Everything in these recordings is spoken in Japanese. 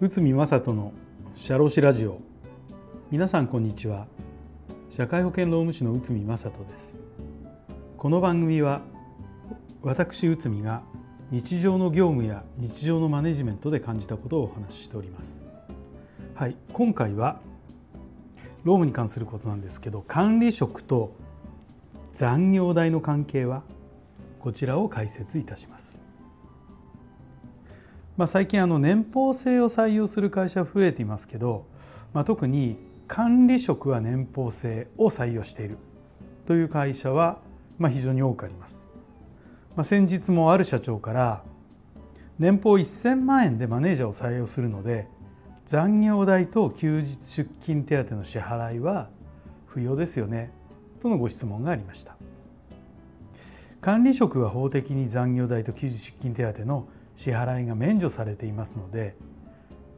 内海正人の社労士ラジオ。皆さんこんにちは。社会保険労務士の内海正人です。この番組は私内海が日常の業務や日常のマネジメントで感じたことをお話ししております。はい今回は労務に関することなんですけど管理職と残業代の関係は？こちらを解説いたします。まあ、最近あの年俸制を採用する会社増えていますけど、まあ、特に管理職は年俸制を採用しているという会社はまあ非常に多くあります。まあ、先日もある社長から年俸1000万円でマネージャーを採用するので残業代と休日出勤手当の支払いは不要ですよねとのご質問がありました管理職は法的に残業代と休日出勤手当の支払いが免除されていますので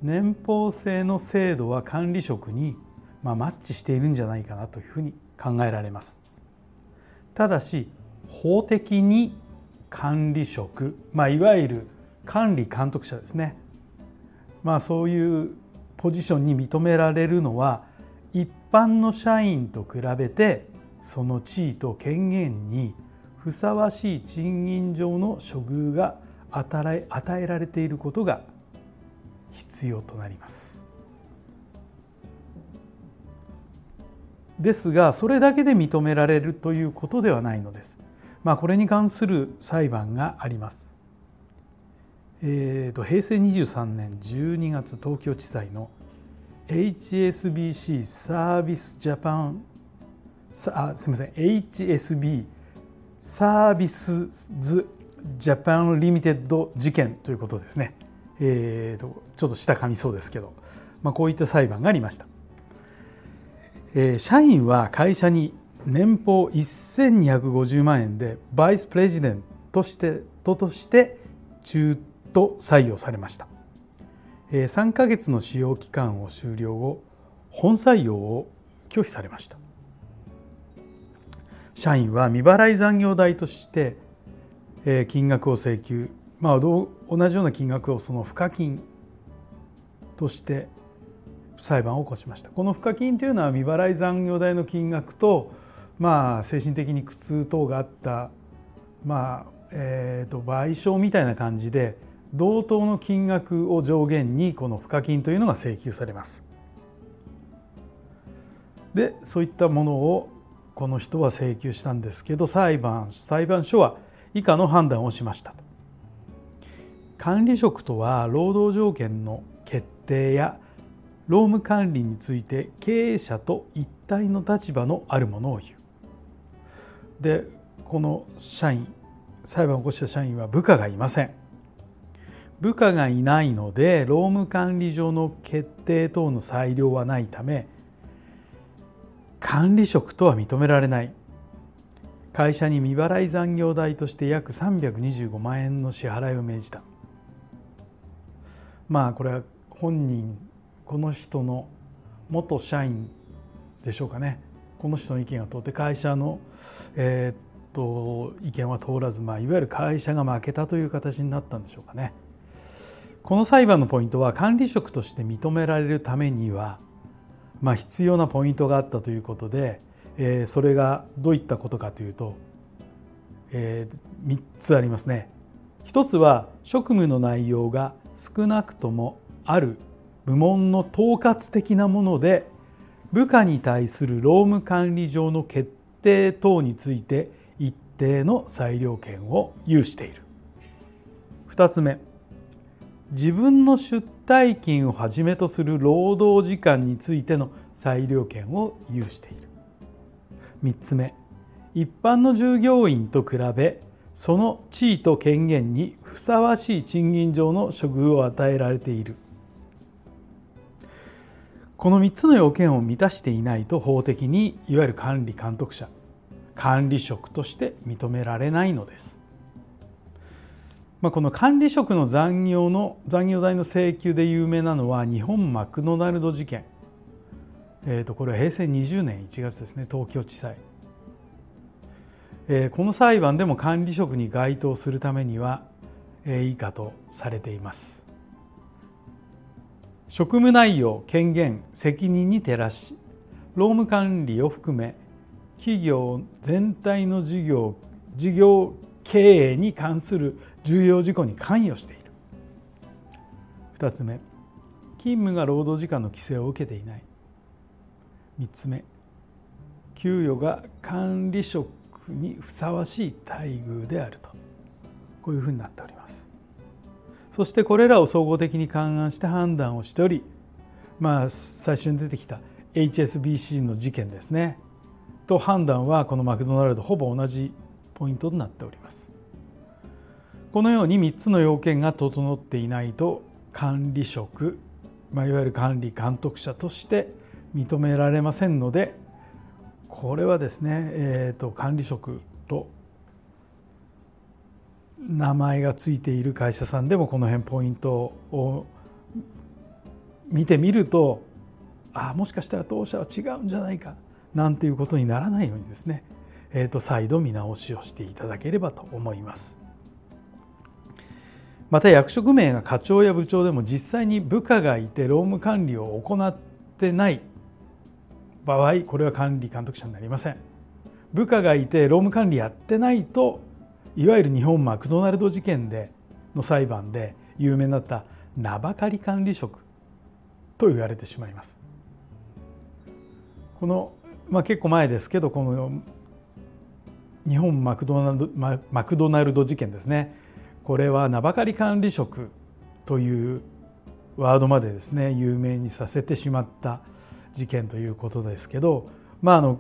年俸制の制度は管理職にまあマッチしているんじゃないかなというふうに考えられます。ただし法的に管理職、まあ、いわゆる管理監督者ですね。まあそういうポジションに認められるのは一般の社員と比べてその地位と権限にふさわしい賃金上の処遇が与えられていることが必要となります。ですがそれだけで認められるということではないのです。まあ、これに関する裁判があります。えーと、平成23年12月東京地裁の HSBC サービスジャパンあすみません HSB サービスズジャパンリミテッド事件ということですね、えーと、ちょっと舌噛みそうですけど、まあ、こういった裁判がありました、えー、社員は会社に年俸1250万円でバイスプレジデントとしてととして中と採用されました。3ヶ月の使用期間を終了後本採用を拒否されました。社員は未払い残業代として金額を請求まあ同じような金額をその賦課金として裁判を起こしましたこの賦課金というのは未払い残業代の金額とまあ精神的に苦痛等があったまあえーと賠償みたいな感じで同等の金額を上限にこの賦課金というのが請求されます。でそういったものをこの人は請求したんですけど裁判裁判所は以下の判断をしましたと。管理職とは労働条件の決定や労務管理について経営者と一体の立場のあるものを言う。でこの社員裁判を起こした社員は部下がいません。部下がいないので労務管理上の決定等の裁量はないため管理職とは認められない。会社に未払い残業代として約325万円の支払いを命じた。まあこれは本人この人の元社員でしょうかね。この人の意見が通って会社の、えー、っと意見は通らず、まあ、いわゆる会社が負けたという形になったんでしょうかね。この裁判のポイントは管理職として認められるためには、まあ、必要なポイントがあったということで、えー、それがどういったことかというと、えー、3つありますね。一つは職務の内容が少なくともある部門の統括的なもので部下に対する労務管理上の決定等について一定の裁量権を有している。2つ目自分の出退勤をはじめとする労働時間についての裁量権を有している。3つ目一般の従業員と比べその地位と権限にふさわしい賃金上の処遇を与えられている。この3つの要件を満たしていないと法的にいわゆる管理監督者管理職として認められないのです。まあ、この管理職の残業の残業代の請求で有名なのは日本マクドナルド事件、えー、とこれは平成20年1月ですね。東京地裁、この裁判でも管理職に該当するためには以下とされています。職務内容権限責任に照らし労務管理を含め企業全体の事業事業経営に関する重要事項に関与している。2つ目勤務が労働時間の規制を受けていない。3つ目給与が管理職にふさわしい待遇であると。こういうふうになっております。そしてこれらを総合的に勘案して判断をしておりまあ最初に出てきた HSBC の事件ですね。と判断はこのマクドナルドほぼ同じポイントとなっております。このように3つの要件が整っていないと管理職、まあ、いわゆる管理監督者として認められませんのでこれはですね、えーと管理職と名前が付いている会社さんでもこの辺ポイントを見てみるとあもしかしたら当社は違うんじゃないかなんていうことにならないようにですね、えー、と再度見直しをしていただければと思います。また役職名が課長や部長でも実際に部下がいて労務管理を行ってない場合これは管理監督者になりません。部下がいて労務管理やってないといわゆる日本マクドナルド事件での裁判で有名になった名ばかり管理職と言われてしまいます。この、まあ、結構前ですけどこの日本マクドナルドマクドナルド事件ですねこれは名ばかり管理職というワードまでですね有名にさせてしまった事件ということですけど、まあ、あの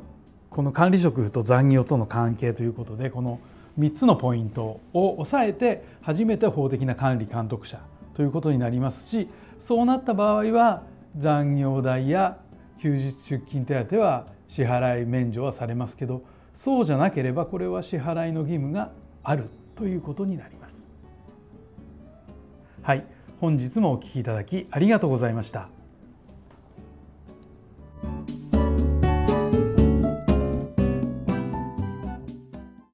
この管理職と残業との関係ということでこの3つのポイントを押さえて初めて法的な管理監督者ということになりますしそうなった場合は残業代や休日出勤手当は支払い免除はされますけどそうじゃなければこれは支払いの義務があるということになります。はい、本日もお聞きいただきありがとうございました。